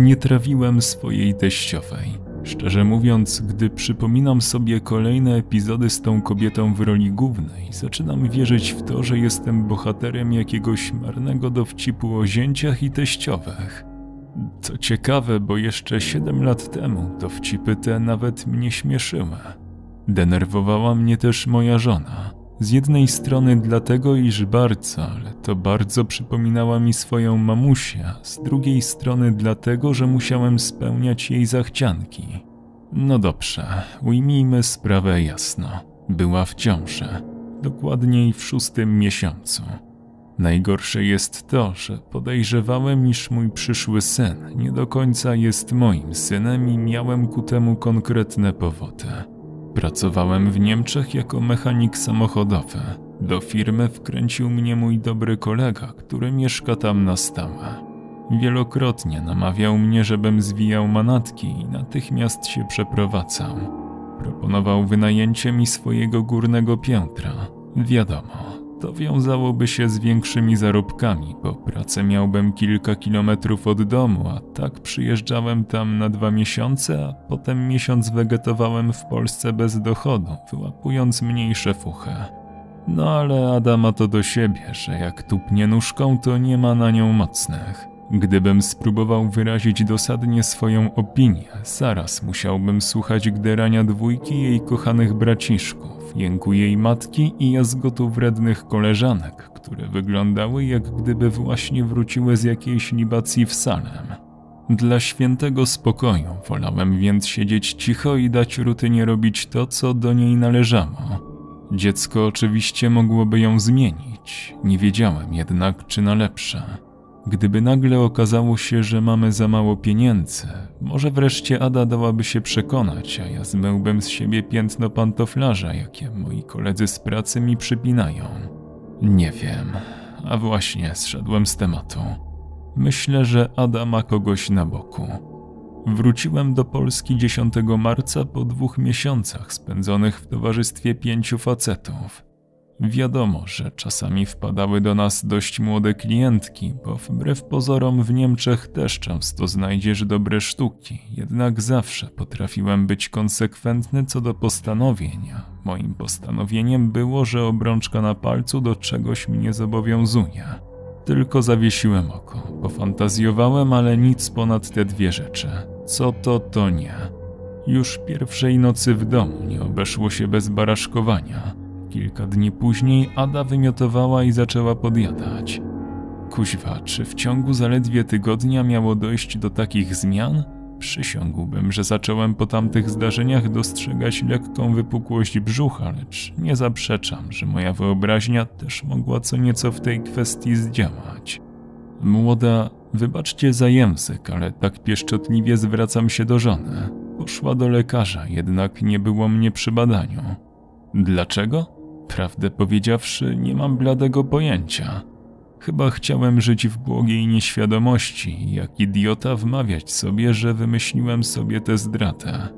Nie trawiłem swojej teściowej. Szczerze mówiąc, gdy przypominam sobie kolejne epizody z tą kobietą w roli głównej, zaczynam wierzyć w to, że jestem bohaterem jakiegoś marnego dowcipu o zięciach i teściowych. Co ciekawe, bo jeszcze 7 lat temu dowcipy te nawet mnie śmieszyły. Denerwowała mnie też moja żona. Z jednej strony dlatego, iż bardzo, ale to bardzo przypominała mi swoją mamusię, z drugiej strony dlatego, że musiałem spełniać jej zachcianki. No dobrze, ujmijmy sprawę jasno. Była w ciąży, dokładniej w szóstym miesiącu. Najgorsze jest to, że podejrzewałem, iż mój przyszły syn nie do końca jest moim synem i miałem ku temu konkretne powody. Pracowałem w Niemczech jako mechanik samochodowy. Do firmy wkręcił mnie mój dobry kolega, który mieszka tam na stałe. Wielokrotnie namawiał mnie, żebym zwijał manatki i natychmiast się przeprowadzał. Proponował wynajęcie mi swojego górnego piętra. Wiadomo, to wiązałoby się z większymi zarobkami, bo pracę miałbym kilka kilometrów od domu, a tak przyjeżdżałem tam na dwa miesiące, a potem miesiąc wegetowałem w Polsce bez dochodu, wyłapując mniejsze fuchy. No ale Adama to do siebie, że jak tupnie nóżką, to nie ma na nią mocnych. Gdybym spróbował wyrazić dosadnie swoją opinię, zaraz musiałbym słuchać gderania dwójki jej kochanych braciszków, jęku jej matki i jazgotu wrednych koleżanek, które wyglądały jak gdyby właśnie wróciły z jakiejś libacji w Salem. Dla świętego spokoju wolałem więc siedzieć cicho i dać rutynie robić to, co do niej należało. Dziecko oczywiście mogłoby ją zmienić, nie wiedziałem jednak, czy na lepsze. Gdyby nagle okazało się, że mamy za mało pieniędzy, może wreszcie Ada dałaby się przekonać, a ja zmyłbym z siebie piętno pantoflarza, jakie moi koledzy z pracy mi przypinają. Nie wiem, a właśnie zszedłem z tematu. Myślę, że Ada ma kogoś na boku. Wróciłem do Polski 10 marca po dwóch miesiącach spędzonych w towarzystwie pięciu facetów. Wiadomo, że czasami wpadały do nas dość młode klientki, bo wbrew pozorom w Niemczech też często znajdziesz dobre sztuki, jednak zawsze potrafiłem być konsekwentny co do postanowienia. Moim postanowieniem było, że obrączka na palcu do czegoś mnie zobowiązuje. Tylko zawiesiłem oko, pofantazjowałem, ale nic ponad te dwie rzeczy. Co to, to nie. Już pierwszej nocy w domu nie obeszło się bez baraszkowania. Kilka dni później Ada wymiotowała i zaczęła podjadać. Kuźwa, czy w ciągu zaledwie tygodnia miało dojść do takich zmian? Przysiągłbym, że zacząłem po tamtych zdarzeniach dostrzegać lekką wypukłość brzucha, lecz nie zaprzeczam, że moja wyobraźnia też mogła co nieco w tej kwestii zdziałać. Młoda, wybaczcie za język, ale tak pieszczotliwie zwracam się do żony. Poszła do lekarza, jednak nie było mnie przy badaniu. Dlaczego? Prawdę powiedziawszy, nie mam bladego pojęcia. Chyba chciałem żyć w błogiej nieświadomości jak idiota wmawiać sobie, że wymyśliłem sobie tę zdradę.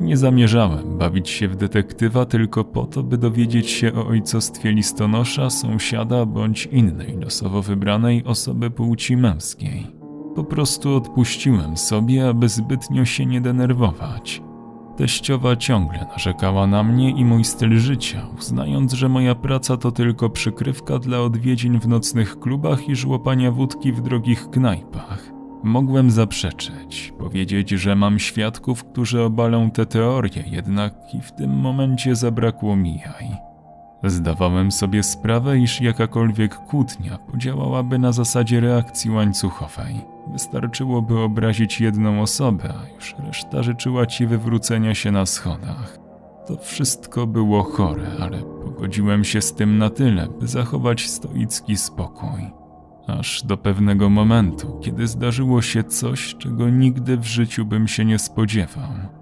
Nie zamierzałem bawić się w detektywa tylko po to, by dowiedzieć się o ojcostwie listonosza, sąsiada bądź innej losowo wybranej osoby płci męskiej. Po prostu odpuściłem sobie, aby zbytnio się nie denerwować. Teściowa ciągle narzekała na mnie i mój styl życia, uznając, że moja praca to tylko przykrywka dla odwiedzin w nocnych klubach i żłopania wódki w drogich knajpach. Mogłem zaprzeczyć, powiedzieć, że mam świadków, którzy obalą te teorie, jednak i w tym momencie zabrakło mi jaj. Zdawałem sobie sprawę, iż jakakolwiek kłótnia podziałałaby na zasadzie reakcji łańcuchowej. Wystarczyłoby obrazić jedną osobę, a już reszta życzyła ci wywrócenia się na schodach. To wszystko było chore, ale pogodziłem się z tym na tyle, by zachować stoicki spokój. Aż do pewnego momentu, kiedy zdarzyło się coś, czego nigdy w życiu bym się nie spodziewał.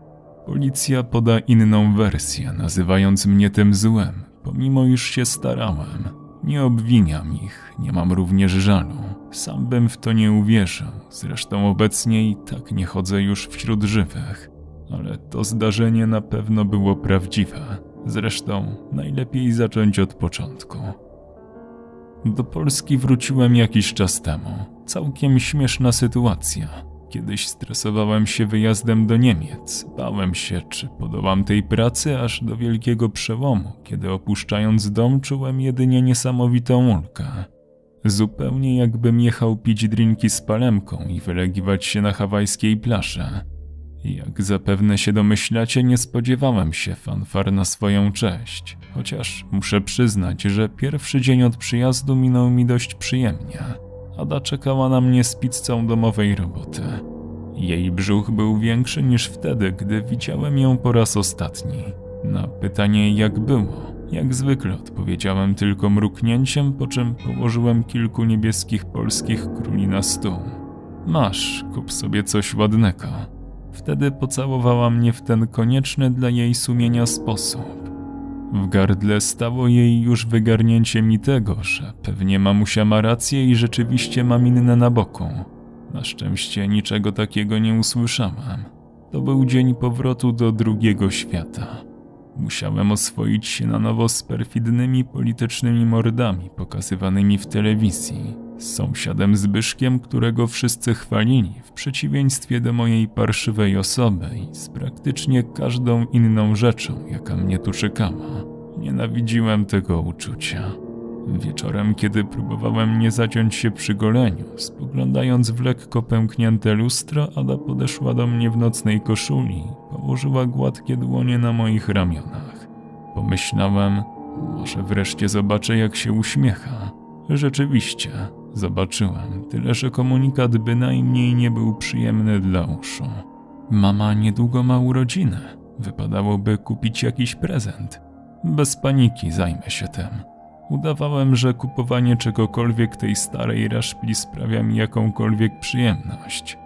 Policja poda inną wersję, nazywając mnie tym złem, pomimo iż się starałem. Nie obwiniam ich, nie mam również żalu. Sam bym w to nie uwierzył, zresztą obecnie i tak nie chodzę już wśród żywych. Ale to zdarzenie na pewno było prawdziwe. Zresztą najlepiej zacząć od początku. Do Polski wróciłem jakiś czas temu. Całkiem śmieszna sytuacja. Kiedyś stresowałem się wyjazdem do Niemiec. Bałem się, czy podołam tej pracy aż do wielkiego przełomu, kiedy opuszczając dom czułem jedynie niesamowitą ulgę. Zupełnie jakbym jechał pić drinki z palemką i wylegiwać się na hawajskiej plaży. Jak zapewne się domyślacie, nie spodziewałem się fanfar na swoją cześć, chociaż muszę przyznać, że pierwszy dzień od przyjazdu minął mi dość przyjemnie. Ada czekała na mnie z pizzą domowej roboty. Jej brzuch był większy niż wtedy, gdy widziałem ją po raz ostatni. Na pytanie jak było, jak zwykle odpowiedziałem tylko mruknięciem, po czym położyłem kilku niebieskich polskich króli na stół. Masz, kup sobie coś ładnego. Wtedy pocałowała mnie w ten konieczny dla jej sumienia sposób. W gardle stało jej już wygarnięcie mi tego, że pewnie mamusia ma rację i rzeczywiście mam inne na boku. Na szczęście niczego takiego nie usłyszałem. To był dzień powrotu do drugiego świata. Musiałem oswoić się na nowo z perfidnymi politycznymi mordami pokazywanymi w telewizji, z sąsiadem Zbyszkiem, którego wszyscy chwalili, w przeciwieństwie do mojej parszywej osoby i z praktycznie każdą inną rzeczą, jaka mnie tu czekała. Nienawidziłem tego uczucia. Wieczorem, kiedy próbowałem nie zaciąć się przy goleniu, spoglądając w lekko pęknięte lustro, Ada podeszła do mnie w nocnej koszuli, położyła gładkie dłonie na moich ramionach. Pomyślałem, może wreszcie zobaczę, jak się uśmiecha. Rzeczywiście, zobaczyłem, tyle że komunikat bynajmniej nie był przyjemny dla uszu. Mama niedługo ma urodziny. Wypadałoby kupić jakiś prezent. Bez paniki zajmę się tym. Udawałem, że kupowanie czegokolwiek tej starej raszpli sprawia mi jakąkolwiek przyjemność.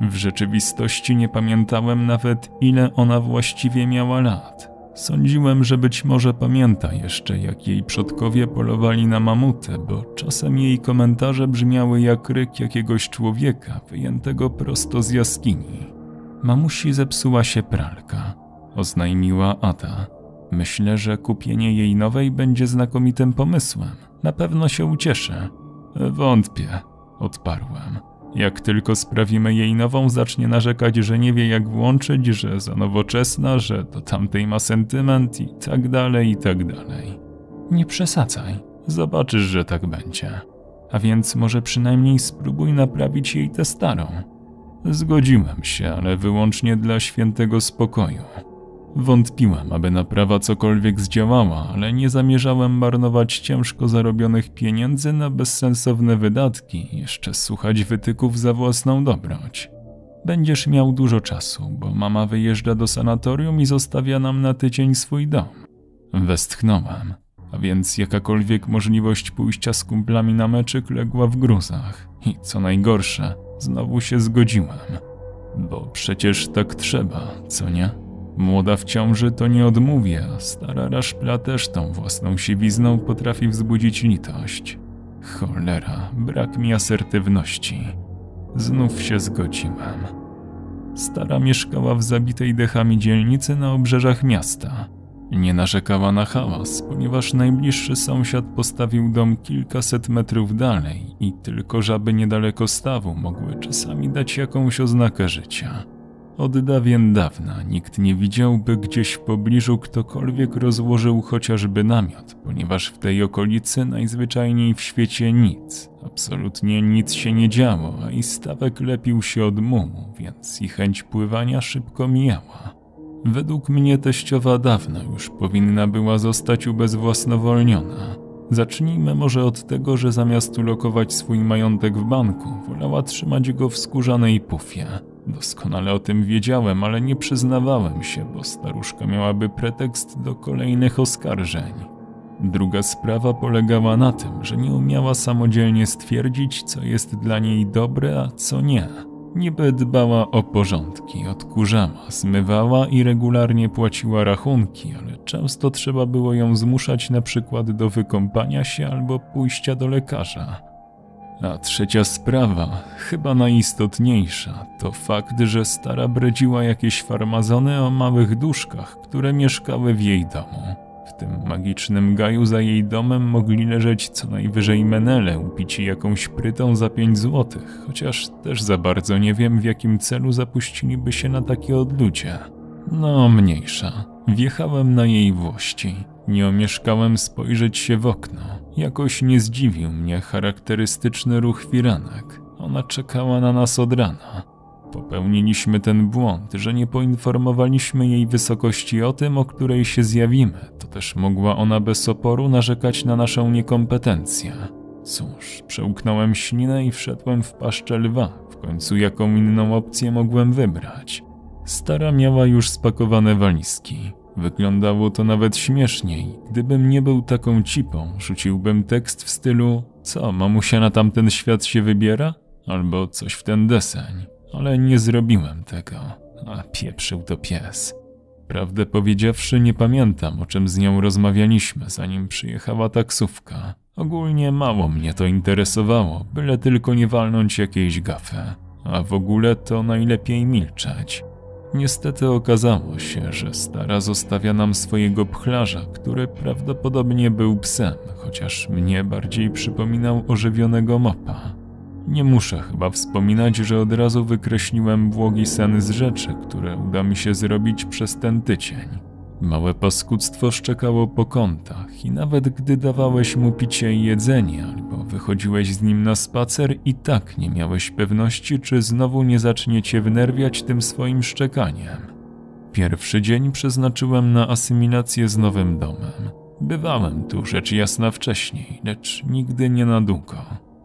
W rzeczywistości nie pamiętałem nawet, ile ona właściwie miała lat. Sądziłem, że być może pamięta jeszcze, jak jej przodkowie polowali na mamutę, bo czasem jej komentarze brzmiały jak ryk jakiegoś człowieka wyjętego prosto z jaskini. Mamusi zepsuła się pralka, oznajmiła Ada. Myślę, że kupienie jej nowej będzie znakomitym pomysłem. Na pewno się ucieszę. Wątpię, odparłem. Jak tylko sprawimy jej nową, zacznie narzekać, że nie wie jak włączyć, że za nowoczesna, że do tamtej ma sentyment i tak dalej, i tak dalej. Nie przesadzaj, zobaczysz, że tak będzie. A więc może przynajmniej spróbuj naprawić jej tę starą. Zgodziłem się, ale wyłącznie dla świętego spokoju. Wątpiłem, aby naprawa cokolwiek zdziałała, ale nie zamierzałem marnować ciężko zarobionych pieniędzy na bezsensowne wydatki, jeszcze słuchać wytyków za własną dobroć. Będziesz miał dużo czasu, bo mama wyjeżdża do sanatorium i zostawia nam na tydzień swój dom. Westchnąłem, a więc jakakolwiek możliwość pójścia z kumplami na meczyk legła w gruzach. I co najgorsze, znowu się zgodziłem. Bo przecież tak trzeba, co nie? Młoda w ciąży to nie odmówię, a stara raszpla też tą własną siwizną potrafi wzbudzić litość. Cholera, brak mi asertywności. Znów się zgodziłem. Stara mieszkała w zabitej dechami dzielnicy na obrzeżach miasta. Nie narzekała na hałas, ponieważ najbliższy sąsiad postawił dom kilkaset metrów dalej i tylko żaby niedaleko stawu mogły czasami dać jakąś oznakę życia. Od dawien dawna nikt nie widział, by gdzieś w pobliżu ktokolwiek rozłożył chociażby namiot, ponieważ w tej okolicy najzwyczajniej w świecie nic, absolutnie nic się nie działo, a i stawek lepił się od mumu, więc i chęć pływania szybko mijała. Według mnie teściowa dawno już powinna była zostać ubezwłasnowolniona. Zacznijmy może od tego, że zamiast ulokować swój majątek w banku, wolała trzymać go w skórzanej pufie. Doskonale o tym wiedziałem, ale nie przyznawałem się, bo staruszka miałaby pretekst do kolejnych oskarżeń. Druga sprawa polegała na tym, że nie umiała samodzielnie stwierdzić, co jest dla niej dobre, a co nie. Niby dbała o porządki, odkurzała, zmywała i regularnie płaciła rachunki, ale często trzeba było ją zmuszać na przykład do wykąpania się albo pójścia do lekarza. A trzecia sprawa, chyba najistotniejsza, to fakt, że stara bredziła jakieś farmazony o małych duszkach, które mieszkały w jej domu. W tym magicznym gaju za jej domem mogli leżeć co najwyżej menele upici jakąś prytą za pięć złotych, chociaż też za bardzo nie wiem w jakim celu zapuściliby się na takie odludzie. No, mniejsza. Wjechałem na jej włości. Nie omieszkałem spojrzeć się w okno. Jakoś nie zdziwił mnie charakterystyczny ruch firanek. Ona czekała na nas od rana. Popełniliśmy ten błąd, że nie poinformowaliśmy jej wysokości o tym, o której się zjawimy. To też mogła ona bez oporu narzekać na naszą niekompetencję. Cóż, przełknąłem ślinę i wszedłem w paszczę lwa. W końcu jaką inną opcję mogłem wybrać? Stara miała już spakowane walizki. Wyglądało to nawet śmieszniej. Gdybym nie był taką cipą, rzuciłbym tekst w stylu Co, mamusia na tamten świat się wybiera? Albo coś w ten deseń. Ale nie zrobiłem tego. A pieprzył to pies. Prawdę powiedziawszy, nie pamiętam, o czym z nią rozmawialiśmy, zanim przyjechała taksówka. Ogólnie mało mnie to interesowało, byle tylko nie walnąć jakiejś gafę. A w ogóle to najlepiej milczeć. Niestety okazało się, że stara zostawia nam swojego pchlarza, który prawdopodobnie był psem, chociaż mnie bardziej przypominał ożywionego mopa. Nie muszę chyba wspominać, że od razu wykreśliłem błogi sen z rzeczy, które uda mi się zrobić przez ten tydzień. Małe paskudztwo szczekało po kątach i nawet gdy dawałeś mu picie i jedzenie albo wychodziłeś z nim na spacer i tak nie miałeś pewności, czy znowu nie zacznie cię wnerwiać tym swoim szczekaniem. Pierwszy dzień przeznaczyłem na asymilację z nowym domem. Bywałem tu rzecz jasna wcześniej, lecz nigdy nie na długo.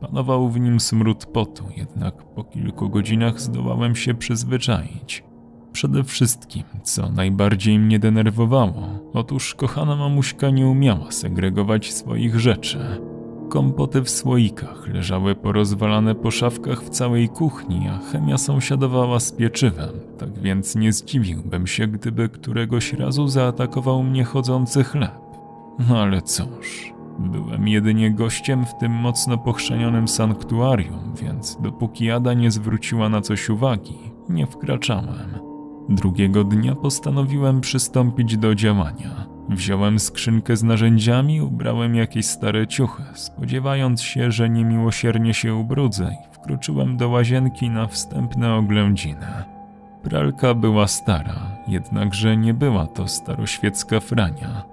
Panował w nim smród potu, jednak po kilku godzinach zdołałem się przyzwyczaić. Przede wszystkim, co najbardziej mnie denerwowało, otóż kochana mamuśka nie umiała segregować swoich rzeczy. Kompoty w słoikach leżały porozwalane po szafkach w całej kuchni, a chemia sąsiadowała z pieczywem, tak więc nie zdziwiłbym się, gdyby któregoś razu zaatakował mnie chodzący chleb. No ale cóż, byłem jedynie gościem w tym mocno pochrzanionym sanktuarium, więc dopóki Ada nie zwróciła na coś uwagi, nie wkraczałem. Drugiego dnia postanowiłem przystąpić do działania. Wziąłem skrzynkę z narzędziami, ubrałem jakieś stare ciuchy, spodziewając się, że niemiłosiernie się ubrudzę i wkroczyłem do łazienki na wstępne oględziny. Pralka była stara, jednakże nie była to staroświecka frania.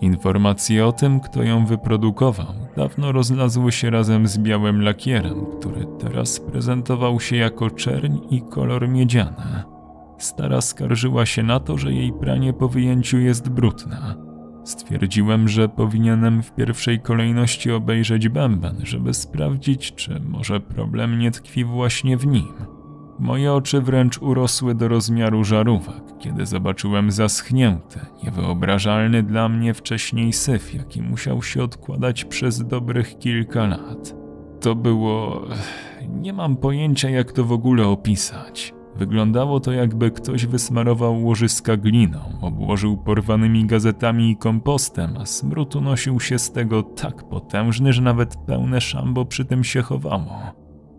Informacje o tym, kto ją wyprodukował, dawno rozlazły się razem z białym lakierem, który teraz prezentował się jako czerń i kolor miedziany. Stara skarżyła się na to, że jej pranie po wyjęciu jest brudne. Stwierdziłem, że powinienem w pierwszej kolejności obejrzeć bęben, żeby sprawdzić, czy może problem nie tkwi właśnie w nim. Moje oczy wręcz urosły do rozmiaru żarówek, kiedy zobaczyłem zaschnięty, niewyobrażalny dla mnie wcześniej syf, jaki musiał się odkładać przez dobrych kilka lat. To było. Nie mam pojęcia, jak to w ogóle opisać. Wyglądało to jakby ktoś wysmarował łożyska gliną, obłożył porwanymi gazetami i kompostem, a smród unosił się z tego tak potężny, że nawet pełne szambo przy tym się chowało.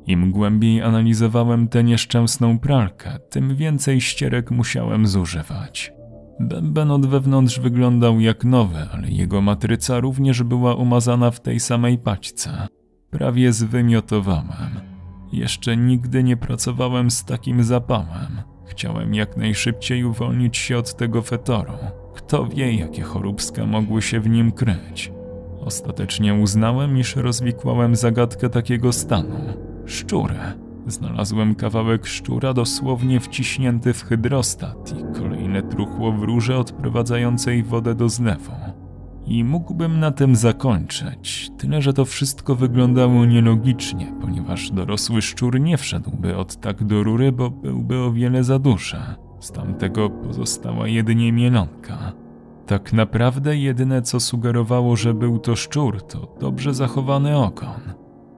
Im głębiej analizowałem tę nieszczęsną pralkę, tym więcej ścierek musiałem zużywać. Bęben od wewnątrz wyglądał jak nowy, ale jego matryca również była umazana w tej samej paćce. Prawie zwymiotowałem. Jeszcze nigdy nie pracowałem z takim zapałem. Chciałem jak najszybciej uwolnić się od tego fetoru. Kto wie, jakie choróbska mogły się w nim kryć. Ostatecznie uznałem, iż rozwikłałem zagadkę takiego stanu. Szczury. Znalazłem kawałek szczura dosłownie wciśnięty w hydrostat i kolejne truchło w rurze odprowadzającej wodę do zlewu. I mógłbym na tym zakończyć, tyle że to wszystko wyglądało nielogicznie, ponieważ dorosły szczur nie wszedłby od tak do rury, bo byłby o wiele za duży. Z tamtego pozostała jedynie mielonka. Tak naprawdę jedyne co sugerowało, że był to szczur, to dobrze zachowany ogon.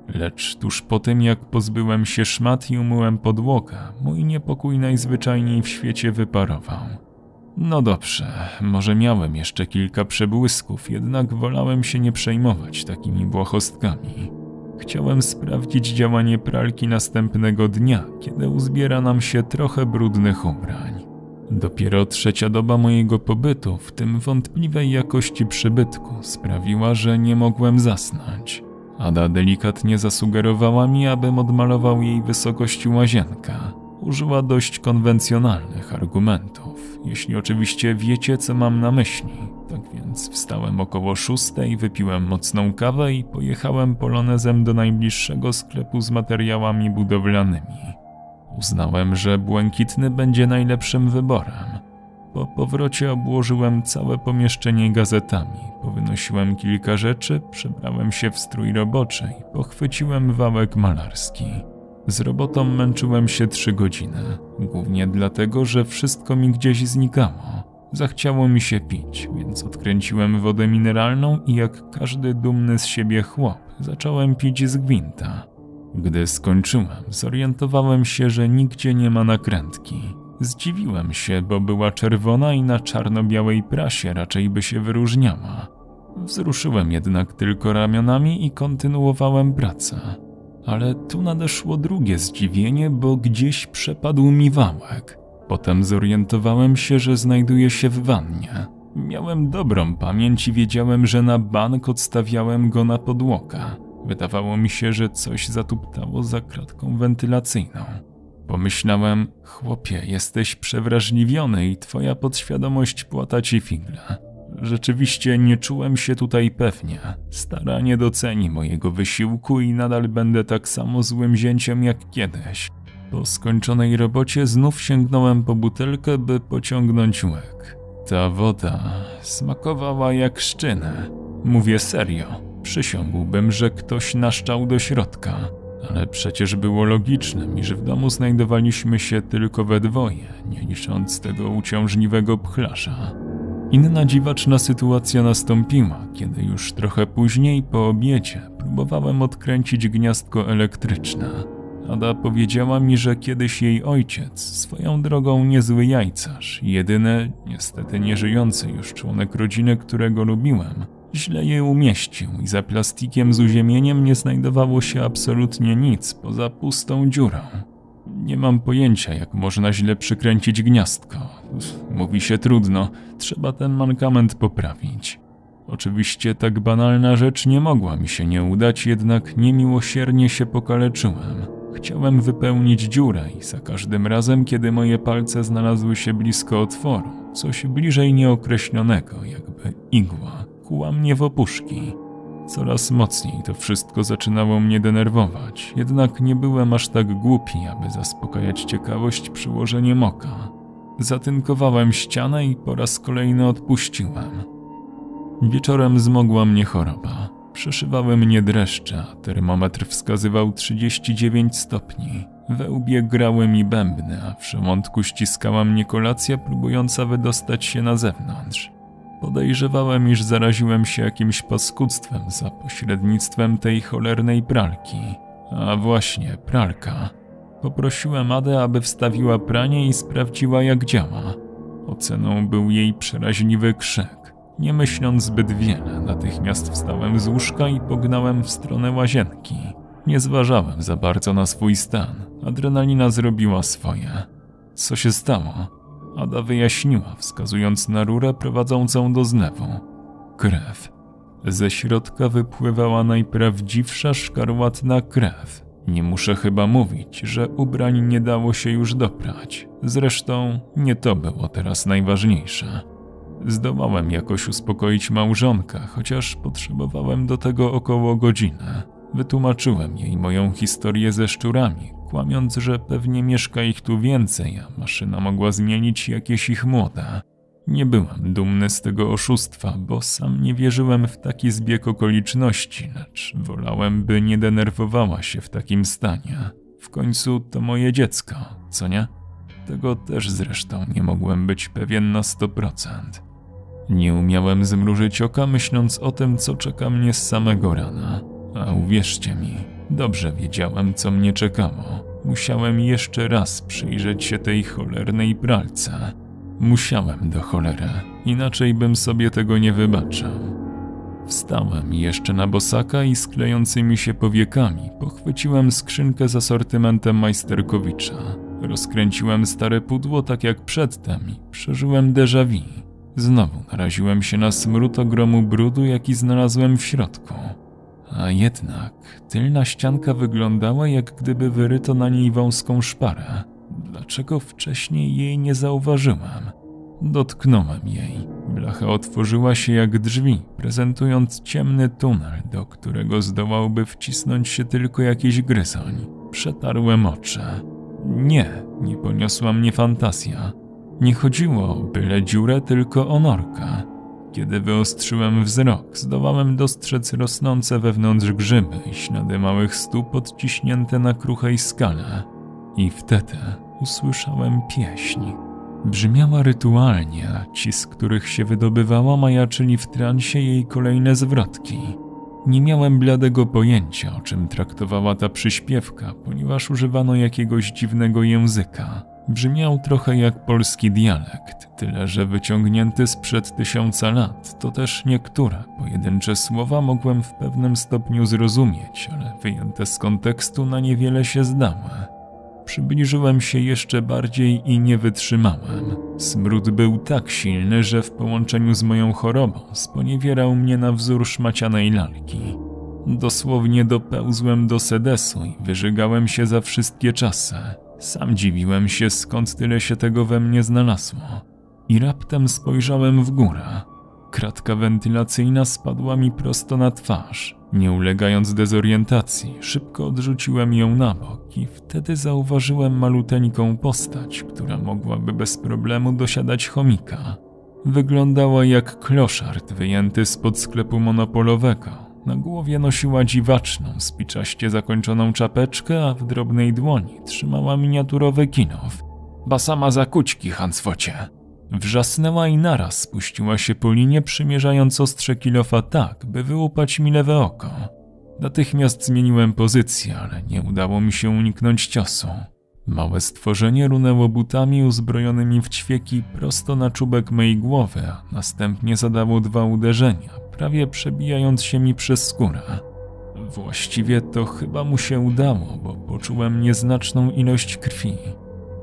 Lecz tuż po tym, jak pozbyłem się szmat i umyłem podłogę, mój niepokój najzwyczajniej w świecie wyparował. No dobrze, może miałem jeszcze kilka przebłysków, jednak wolałem się nie przejmować takimi błahostkami. Chciałem sprawdzić działanie pralki następnego dnia, kiedy uzbiera nam się trochę brudnych ubrań. Dopiero trzecia doba mojego pobytu w tym wątpliwej jakości przybytku sprawiła, że nie mogłem zasnąć. Ada delikatnie zasugerowała mi, abym odmalował jej wysokość łazienkę. Użyła dość konwencjonalnych argumentów, jeśli oczywiście wiecie, co mam na myśli. Tak więc wstałem około szóstej, wypiłem mocną kawę i pojechałem polonezem do najbliższego sklepu z materiałami budowlanymi. Uznałem, że błękitny będzie najlepszym wyborem. Po powrocie obłożyłem całe pomieszczenie gazetami, powynosiłem kilka rzeczy, przebrałem się w strój roboczy i pochwyciłem wałek malarski. Z robotą męczyłem się trzy godziny, głównie dlatego, że wszystko mi gdzieś znikało. Zachciało mi się pić, więc odkręciłem wodę mineralną i jak każdy dumny z siebie chłop, zacząłem pić z gwinta. Gdy skończyłem, zorientowałem się, że nigdzie nie ma nakrętki. Zdziwiłem się, bo była czerwona i na czarno-białej prasie raczej by się wyróżniała. Wzruszyłem jednak tylko ramionami i kontynuowałem pracę. Ale tu nadeszło drugie zdziwienie, bo gdzieś przepadł mi wałek. Potem zorientowałem się, że znajduję się w wannie. Miałem dobrą pamięć i wiedziałem, że na bank odstawiałem go na podłokę. Wydawało mi się, że coś zatuptało za kratką wentylacyjną. Pomyślałem, chłopie, jesteś przewrażliwiony i twoja podświadomość płata ci figle. Rzeczywiście nie czułem się tutaj pewnie. Stara nie doceni mojego wysiłku i nadal będę tak samo złym zięciem jak kiedyś. Po skończonej robocie znów sięgnąłem po butelkę, by pociągnąć łyk. Ta woda smakowała jak szczynę. Mówię serio. Przysiągłbym, że ktoś naszczał do środka. Ale przecież było logicznym, iż w domu znajdowaliśmy się tylko we dwoje, nie licząc tego uciążliwego pchlarza. Inna dziwaczna sytuacja nastąpiła, kiedy już trochę później, po obiedzie, próbowałem odkręcić gniazdko elektryczne. Ada powiedziała mi, że kiedyś jej ojciec, swoją drogą niezły jajcarz, jedyny, niestety nieżyjący już członek rodziny, którego lubiłem, źle je umieścił i za plastikiem z uziemieniem nie znajdowało się absolutnie nic poza pustą dziurą. Nie mam pojęcia, jak można źle przykręcić gniazdko. Mówi się trudno, trzeba ten mankament poprawić. Oczywiście tak banalna rzecz nie mogła mi się nie udać, jednak niemiłosiernie się pokaleczyłem. Chciałem wypełnić dziurę i za każdym razem, kiedy moje palce znalazły się blisko otworu, coś bliżej nieokreślonego, jakby igła, kuła mnie w opuszki. Coraz mocniej to wszystko zaczynało mnie denerwować, jednak nie byłem aż tak głupi, aby zaspokajać ciekawość przyłożeniem oka. Zatynkowałem ścianę i po raz kolejny odpuściłem. Wieczorem zmogła mnie choroba. Przeszywały mnie dreszcze, termometr wskazywał 39 stopni. We łbie grały mi bębny, a w żołądku ściskała mnie kolacja próbująca wydostać się na zewnątrz. Podejrzewałem, iż zaraziłem się jakimś paskudztwem za pośrednictwem tej cholernej pralki. A właśnie, pralka. Poprosiłem Adę, aby wstawiła pranie i sprawdziła, jak działa. Oceną był jej przeraźliwy krzyk. Nie myśląc zbyt wiele, natychmiast wstałem z łóżka i pognałem w stronę łazienki. Nie zważałem za bardzo na swój stan. Adrenalina zrobiła swoje. Co się stało? Ada wyjaśniła, wskazując na rurę prowadzącą do zlewu. Krew. Ze środka wypływała najprawdziwsza szkarłatna krew. Nie muszę chyba mówić, że ubrań nie dało się już doprać. Zresztą nie to było teraz najważniejsze. Zdołałem jakoś uspokoić małżonka, chociaż potrzebowałem do tego około godziny. Wytłumaczyłem jej moją historię ze szczurami, kłamiąc, że pewnie mieszka ich tu więcej, a maszyna mogła zmienić jakieś ich młoda. Nie byłem dumny z tego oszustwa, bo sam nie wierzyłem w taki zbieg okoliczności, lecz wolałem, by nie denerwowała się w takim stanie. W końcu to moje dziecko, co nie? Tego też zresztą nie mogłem być pewien na 100%. Nie umiałem zmrużyć oka, myśląc o tym, co czeka mnie z samego rana. A uwierzcie mi, dobrze wiedziałem, co mnie czekało. Musiałem jeszcze raz przyjrzeć się tej cholernej pralce. Musiałem do cholery, inaczej bym sobie tego nie wybaczył. Wstałem jeszcze na bosaka i sklejącymi się powiekami pochwyciłem skrzynkę z asortymentem Majsterkowicza. Rozkręciłem stare pudło tak jak przedtem i przeżyłem déjà vu. Znowu naraziłem się na smród ogromu brudu, jaki znalazłem w środku. A jednak tylna ścianka wyglądała, jak gdyby wyryto na niej wąską szparę. Dlaczego wcześniej jej nie zauważyłem? Dotknąłem jej. Blacha otworzyła się jak drzwi, prezentując ciemny tunel, do którego zdołałby wcisnąć się tylko jakiś gryzoń. Przetarłem oczy. Nie, nie poniosła mnie fantazja. Nie chodziło o byle dziurę, tylko o norkę. Kiedy wyostrzyłem wzrok, zdołałem dostrzec rosnące wewnątrz grzyby i ślady małych stóp odciśnięte na kruchej skale. I wtedy usłyszałem pieśń. Brzmiała rytualnie, a ci, z których się wydobywała, majaczyli w transie jej kolejne zwrotki. Nie miałem bladego pojęcia, o czym traktowała ta przyśpiewka, ponieważ używano jakiegoś dziwnego języka. Brzmiał trochę jak polski dialekt, tyle że wyciągnięty sprzed tysiąca lat. To też niektóre pojedyncze słowa mogłem w pewnym stopniu zrozumieć, ale wyjęte z kontekstu na niewiele się zdały. Przybliżyłem się jeszcze bardziej i nie wytrzymałem. Smród był tak silny, że w połączeniu z moją chorobą sponiewierał mnie na wzór szmacianej lalki. Dosłownie dopełzłem do sedesu i wyżygałem się za wszystkie czasy. Sam dziwiłem się, skąd tyle się tego we mnie znalazło. I raptem spojrzałem w górę. Kratka wentylacyjna spadła mi prosto na twarz. Nie ulegając dezorientacji, szybko odrzuciłem ją na bok i wtedy zauważyłem maluteńką postać, która mogłaby bez problemu dosiadać chomika. Wyglądała jak kloszard wyjęty spod sklepu monopolowego. Na głowie nosiła dziwaczną, spiczaście zakończoną czapeczkę, a w drobnej dłoni trzymała miniaturowy kinow. Basama za kućki, Hanswocie. Wrzasnęła i naraz spuściła się po linie, przymierzając ostrze kilofa tak, by wyłupać mi lewe oko. Natychmiast zmieniłem pozycję, ale nie udało mi się uniknąć ciosu. Małe stworzenie runęło butami uzbrojonymi w ćwieki prosto na czubek mej głowy, a następnie zadało dwa uderzenia, prawie przebijając się mi przez skórę. Właściwie to chyba mu się udało, bo poczułem nieznaczną ilość krwi.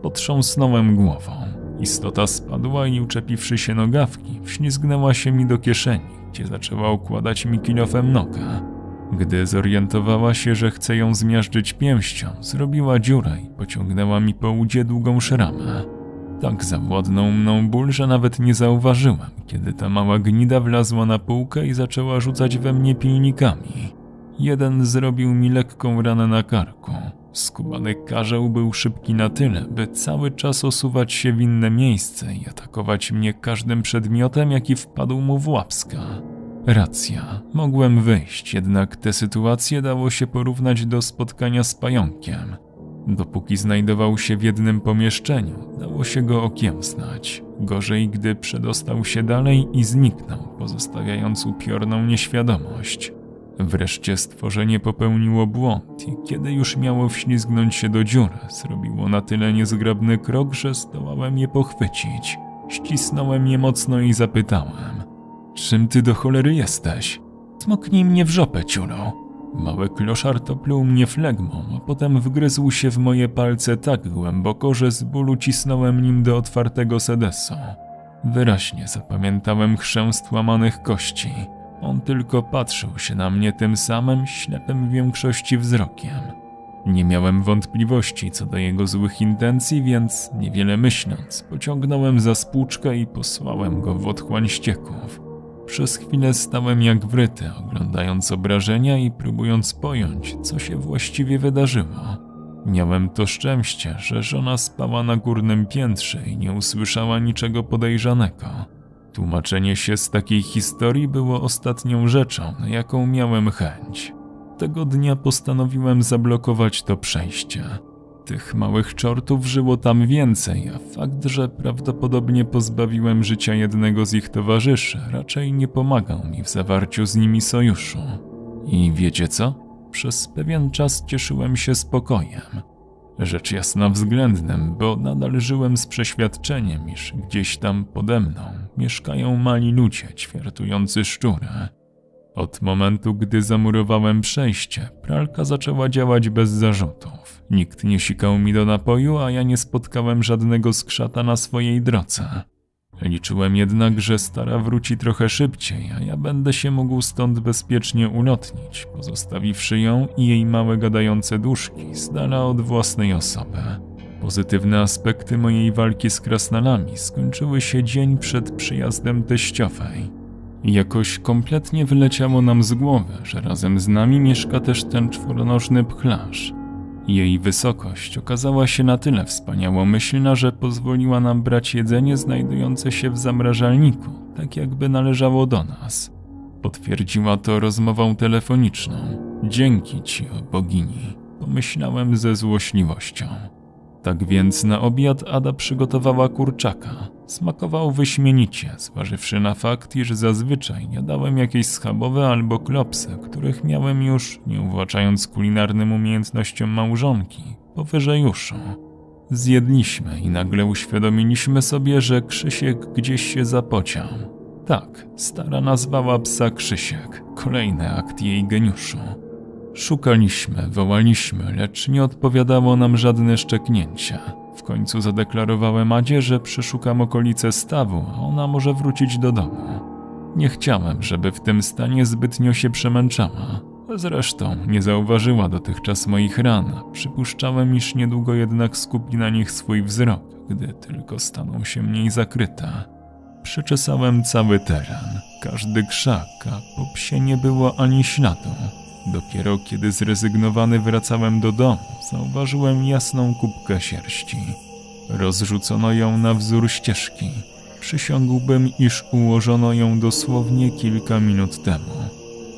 Potrząsnąłem głową. Istota spadła i uczepiwszy się nogawki, wślizgnęła się mi do kieszeni, gdzie zaczęła układać mi kilofem nogę. Gdy zorientowała się, że chcę ją zmiażdżyć pięścią, zrobiła dziurę i pociągnęła mi po udzie długą szramę. Tak zawładnął mną ból, że nawet nie zauważyłem, kiedy ta mała gnida wlazła na półkę i zaczęła rzucać we mnie pilnikami. Jeden zrobił mi lekką ranę na karku. Skubany karzeł był szybki na tyle, by cały czas osuwać się w inne miejsce i atakować mnie każdym przedmiotem, jaki wpadł mu w łapska. Racja, mogłem wyjść, jednak tę sytuację dało się porównać do spotkania z pająkiem. Dopóki znajdował się w jednym pomieszczeniu, dało się go okiełznać. Gorzej, gdy przedostał się dalej i zniknął, pozostawiając upiorną nieświadomość. Wreszcie stworzenie popełniło błąd i kiedy już miało wślizgnąć się do dziury, zrobiło na tyle niezgrabny krok, że zdołałem je pochwycić. Ścisnąłem je mocno i zapytałem: Czym ty do cholery jesteś? Smoknij mnie w żopę, ciuro. Mały kloszar topluł mnie flegmą, a potem wgryzł się w moje palce tak głęboko, że z bólu cisnąłem nim do otwartego sedesu. Wyraźnie zapamiętałem chrzęst łamanych kości. On tylko patrzył się na mnie tym samym ślepym w większości wzrokiem. Nie miałem wątpliwości co do jego złych intencji, więc niewiele myśląc, pociągnąłem za spłuczkę i posłałem go w otchłań ścieków. Przez chwilę stałem jak wryty, oglądając obrażenia i próbując pojąć, co się właściwie wydarzyło. Miałem to szczęście, że żona spała na górnym piętrze i nie usłyszała niczego podejrzanego. Tłumaczenie się z takiej historii było ostatnią rzeczą, na jaką miałem chęć. Tego dnia postanowiłem zablokować to przejście. Tych małych czortów żyło tam więcej, a fakt, że prawdopodobnie pozbawiłem życia jednego z ich towarzyszy, raczej nie pomagał mi w zawarciu z nimi sojuszu. I wiecie co? Przez pewien czas cieszyłem się spokojem. Rzecz jasna względnym, bo nadal żyłem z przeświadczeniem, iż gdzieś tam pode mną mieszkają mali ludzie ćwiartujący szczury. Od momentu, gdy zamurowałem przejście, pralka zaczęła działać bez zarzutów. Nikt nie sikał mi do napoju, a ja nie spotkałem żadnego skrzata na swojej drodze. Liczyłem jednak, że stara wróci trochę szybciej, a ja będę się mógł stąd bezpiecznie ulotnić, pozostawiwszy ją i jej małe gadające duszki z dala od własnej osoby. Pozytywne aspekty mojej walki z krasnalami skończyły się dzień przed przyjazdem teściowej. Jakoś kompletnie wyleciało nam z głowy, że razem z nami mieszka też ten czworonożny pchlarz. Jej wysokość okazała się na tyle wspaniałomyślna, że pozwoliła nam brać jedzenie znajdujące się w zamrażalniku, tak jakby należało do nas. Potwierdziła to rozmową telefoniczną. Dzięki ci, o bogini, pomyślałem ze złośliwością. Tak więc na obiad Ada przygotowała kurczaka. Smakował wyśmienicie, zważywszy na fakt, iż zazwyczaj jadałem jakieś schabowe albo klopsy, których miałem już, nie uwłaczając kulinarnym umiejętnościom małżonki, powyżej uszu. Zjedliśmy i nagle uświadomiliśmy sobie, że Krzysiek gdzieś się zapociał. Tak, stara nazwała psa Krzysiek, kolejny akt jej geniuszu. Szukaliśmy, wołaliśmy, lecz nie odpowiadało nam żadne szczeknięcie. W końcu zadeklarowałem Adzie, że przeszukam okolice stawu, a ona może wrócić do domu. Nie chciałem, żeby w tym stanie zbytnio się przemęczała. Zresztą nie zauważyła dotychczas moich ran. Przypuszczałem, iż niedługo jednak skupi na nich swój wzrok, gdy tylko staną się mniej zakryte. Przeczesałem cały teren, każdy krzak, a po psie nie było ani śladu. Dopiero kiedy zrezygnowany wracałem do domu, zauważyłem jasną kubkę sierści. Rozrzucono ją na wzór ścieżki. Przysiągłbym, iż ułożono ją dosłownie kilka minut temu.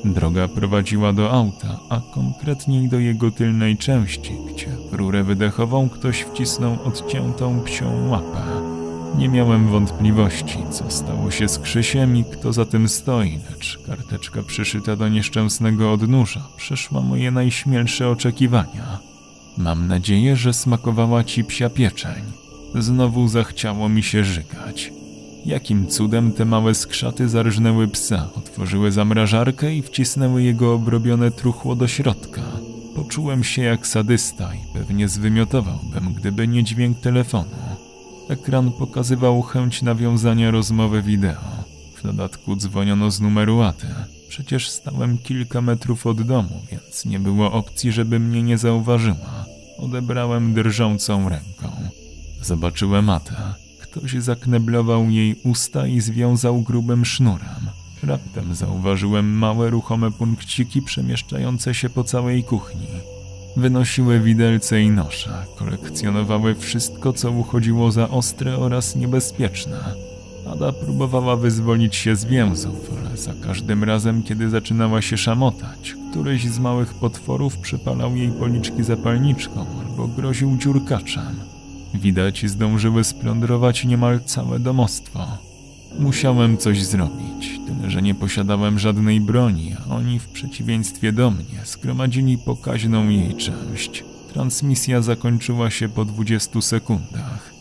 Droga prowadziła do auta, a konkretniej do jego tylnej części, gdzie w rurę wydechową ktoś wcisnął odciętą psią łapę. Nie miałem wątpliwości, co stało się z Krzysiem i kto za tym stoi, lecz karteczka przyszyta do nieszczęsnego odnóża przeszła moje najśmielsze oczekiwania. Mam nadzieję, że smakowała ci psia pieczeń. Znowu zachciało mi się żygać. Jakim cudem te małe skrzaty zarżnęły psa, otworzyły zamrażarkę i wcisnęły jego obrobione truchło do środka. Poczułem się jak sadysta i pewnie zwymiotowałbym, gdyby nie dźwięk telefonu. Ekran pokazywał chęć nawiązania rozmowy wideo. W dodatku dzwoniono z numeru Aty. Przecież stałem kilka metrów od domu, więc nie było opcji, żeby mnie nie zauważyła. Odebrałem drżącą ręką. Zobaczyłem Atę. Ktoś zakneblował jej usta i związał grubym sznurem. Raptem zauważyłem małe ruchome punkciki przemieszczające się po całej kuchni. Wynosiły widelce i nosze, kolekcjonowały wszystko, co uchodziło za ostre oraz niebezpieczne. Ada próbowała wyzwolić się z więzów, ale za każdym razem, kiedy zaczynała się szamotać, któryś z małych potworów przypalał jej policzki zapalniczką albo groził dziurkaczem. Widać, zdążyły splądrować niemal całe domostwo. Musiałem coś zrobić, że nie posiadałem żadnej broni, a oni w przeciwieństwie do mnie zgromadzili pokaźną jej część. Transmisja zakończyła się po 20 sekundach.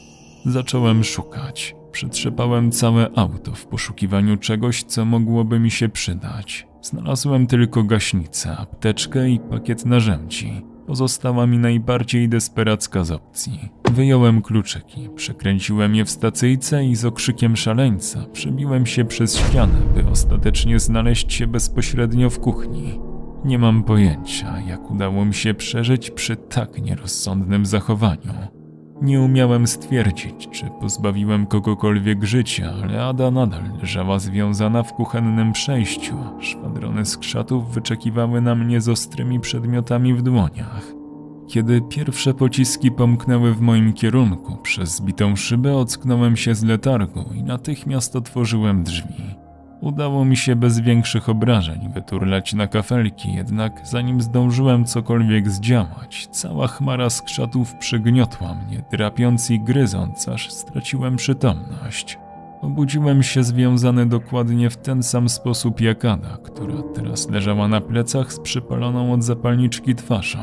Zacząłem szukać. Przetrzepałem całe auto w poszukiwaniu czegoś, co mogłoby mi się przydać. Znalazłem tylko gaśnicę, apteczkę i pakiet narzędzi. Pozostała mi najbardziej desperacka z opcji. Wyjąłem kluczyki, przekręciłem je w stacyjce i z okrzykiem szaleńca przebiłem się przez ścianę, by ostatecznie znaleźć się bezpośrednio w kuchni. Nie mam pojęcia, jak udało mi się przeżyć przy tak nierozsądnym zachowaniu. Nie umiałem stwierdzić, czy pozbawiłem kogokolwiek życia, ale Ada nadal leżała związana w kuchennym przejściu. Szwadrony skrzatów wyczekiwały na mnie z ostrymi przedmiotami w dłoniach. Kiedy pierwsze pociski pomknęły w moim kierunku, przez zbitą szybę ocknąłem się z letargu i natychmiast otworzyłem drzwi. Udało mi się bez większych obrażeń wyturlać na kafelki, jednak zanim zdążyłem cokolwiek zdziałać, cała chmara skrzatów przygniotła mnie, drapiąc i gryząc, aż straciłem przytomność. Obudziłem się związany dokładnie w ten sam sposób jak Ada, która teraz leżała na plecach z przypaloną od zapalniczki twarzą.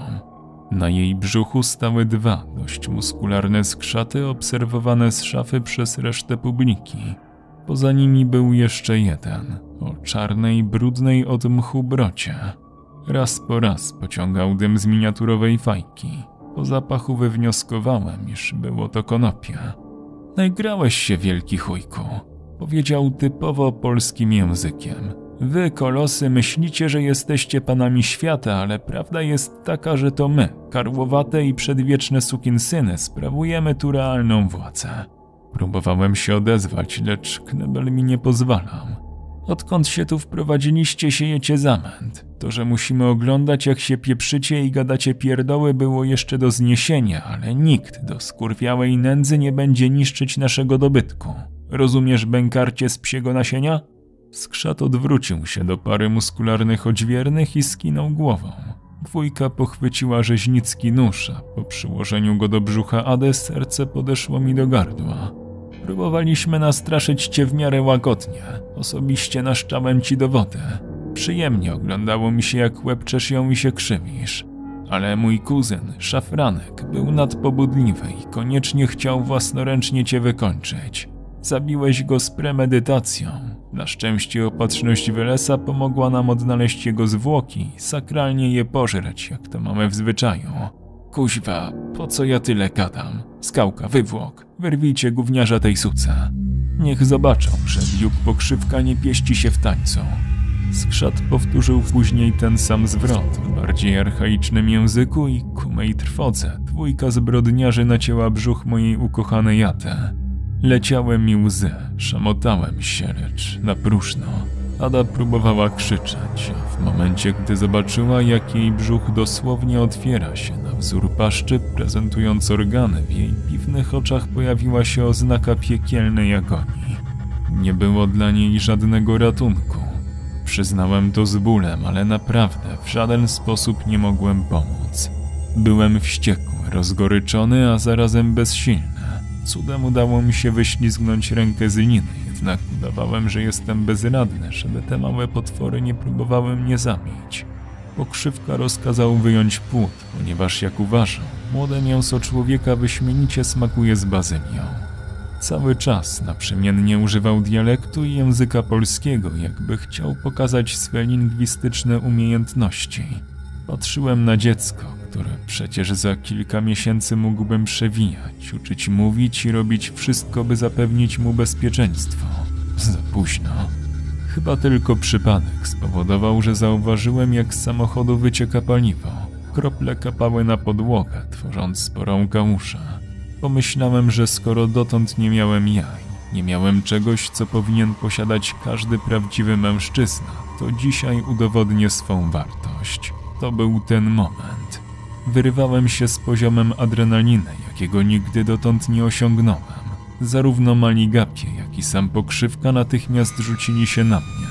Na jej brzuchu stały dwa dość muskularne skrzaty obserwowane z szafy przez resztę publiki. Poza nimi był jeszcze jeden, o czarnej, brudnej od mchu brocie. Raz po raz pociągał dym z miniaturowej fajki. Po zapachu wywnioskowałem, iż było to konopie. Nagrałeś się, wielki chujku, powiedział typowo polskim językiem. Wy, kolosy, myślicie, że jesteście panami świata, ale prawda jest taka, że to my, karłowate i przedwieczne sukinsyny, sprawujemy tu realną władzę. Próbowałem się odezwać, lecz Knebel mi nie pozwalał. Odkąd się tu wprowadziliście, siejecie zamęt. To, że musimy oglądać, jak się pieprzycie i gadacie pierdoły, było jeszcze do zniesienia, ale nikt do skurwiałej nędzy nie będzie niszczyć naszego dobytku. Rozumiesz bękarcie z psiego nasienia? Skrzat odwrócił się do pary muskularnych odźwiernych i skinął głową. Dwójka pochwyciła rzeźnicki nóż, a po przyłożeniu go do brzucha Ade serce podeszło mi do gardła. Próbowaliśmy nastraszyć cię w miarę łagodnie. Osobiście naszczałem ci dowody. Przyjemnie oglądało mi się, jak łepczesz ją i się krzywisz. Ale mój kuzyn, szafranek, był nadpobudliwy i koniecznie chciał własnoręcznie cię wykończyć. Zabiłeś go z premedytacją. Na szczęście opatrzność Welesa pomogła nam odnaleźć jego zwłoki, sakralnie je pożreć, jak to mamy w zwyczaju. Kuźwa, po co ja tyle gadam? Skałka, wywłok, wyrwijcie gówniarza tej suce. Niech zobaczą, że wiuk pokrzywka nie pieści się w tańcu. Skrzat powtórzył później ten sam zwrot w bardziej archaicznym języku i ku mej trwodze dwójka zbrodniarzy nacięła brzuch mojej ukochanej Jatę. Leciały mi łzy, szamotałem się, lecz na próżno. Ada próbowała krzyczeć, a w momencie, gdy zobaczyła, jak jej brzuch dosłownie otwiera się na wzór paszczy, prezentując organy, w jej piwnych oczach pojawiła się oznaka piekielnej agonii. Nie było dla niej żadnego ratunku. Przyznałem to z bólem, ale naprawdę w żaden sposób nie mogłem pomóc. Byłem wściekły, rozgoryczony, a zarazem bezsilny. Cudem udało mi się wyślizgnąć rękę z liny, jednak udawałem, że jestem bezradny, żeby te małe potwory nie próbowały mnie zabić. Pokrzywka rozkazał wyjąć płód, ponieważ jak uważał, młode mięso człowieka wyśmienicie smakuje z bazylią. Cały czas naprzemiennie używał dialektu i języka polskiego, jakby chciał pokazać swe lingwistyczne umiejętności. Patrzyłem na dziecko, które przecież za kilka miesięcy mógłbym przewijać, uczyć mówić i robić wszystko, by zapewnić mu bezpieczeństwo. Za późno. Chyba tylko przypadek spowodował, że zauważyłem, jak z samochodu wycieka paliwo. Krople kapały na podłogę, tworząc sporą kałużę. Pomyślałem, że skoro dotąd nie miałem jaj, nie miałem czegoś, co powinien posiadać każdy prawdziwy mężczyzna, to dzisiaj udowodnię swą wartość. To był ten moment. Wyrywałem się z poziomem adrenaliny, jakiego nigdy dotąd nie osiągnąłem. Zarówno Maligapie, jak i sam pokrzywka natychmiast rzucili się na mnie.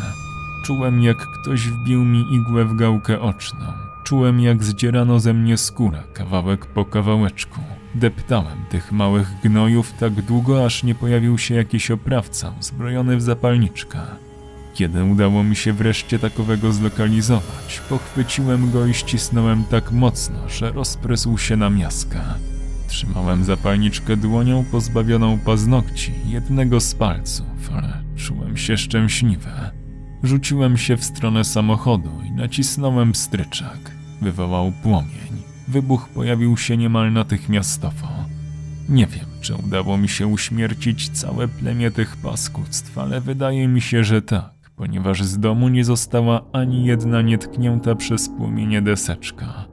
Czułem, jak ktoś wbił mi igłę w gałkę oczną. Czułem, jak zdzierano ze mnie skórę, kawałek po kawałeczku. Deptałem tych małych gnojów tak długo, aż nie pojawił się jakiś oprawca uzbrojony w zapalniczkę. Kiedy udało mi się wreszcie takowego zlokalizować, pochwyciłem go i ścisnąłem tak mocno, że rozprysł się na miaskę. Trzymałem zapalniczkę dłonią pozbawioną paznokci, jednego z palców, ale czułem się szczęśliwy. Rzuciłem się w stronę samochodu i nacisnąłem stryczak. Wywołał płomień. Wybuch pojawił się niemal natychmiastowo. Nie wiem, czy udało mi się uśmiercić całe plemię tych paskudztw, ale wydaje mi się, że tak ponieważ z domu nie została ani jedna nietknięta przez płomienie deseczka.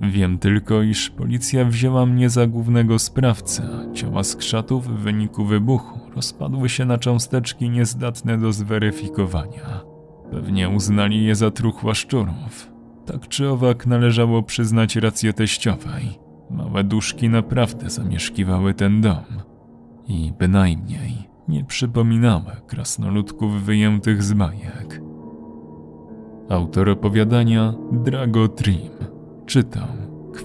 Wiem tylko, iż policja wzięła mnie za głównego sprawcę, a ciała skrzatów w wyniku wybuchu rozpadły się na cząsteczki niezdatne do zweryfikowania. Pewnie uznali je za truchła szczurów. Tak czy owak należało przyznać rację teściowej. Małe duszki naprawdę zamieszkiwały ten dom. I bynajmniej nie przypominały krasnoludków wyjętych z bajek. Autor opowiadania Drago Trim czytał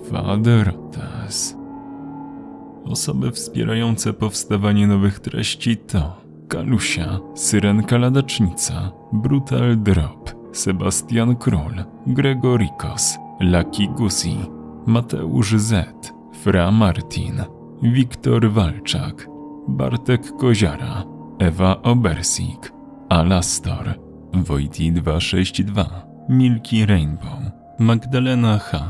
Quadrotas. Osoby wspierające powstawanie nowych treści to Kalusia, Syrenka Ladacznica, Brutal Drop, Sebastian Król, Gregorikos, Lucky Gusi, Mateusz Z, Fra Martin, Wiktor Walczak, Bartek Koziara, Ewa Obersik, Alastor, Wojti 262, Milki Rainbow, Magdalena H.,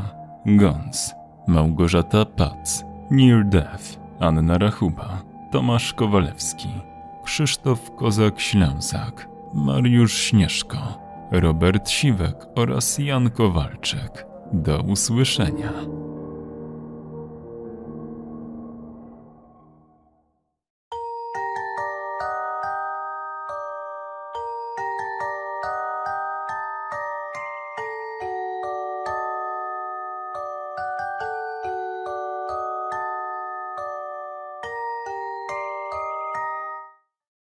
Gons, Małgorzata Pac, Near Death, Anna Rachuba, Tomasz Kowalewski, Krzysztof Kozak-Ślęzak, Mariusz Śnieżko, Robert Siwek oraz Jan Kowalczyk. Do usłyszenia.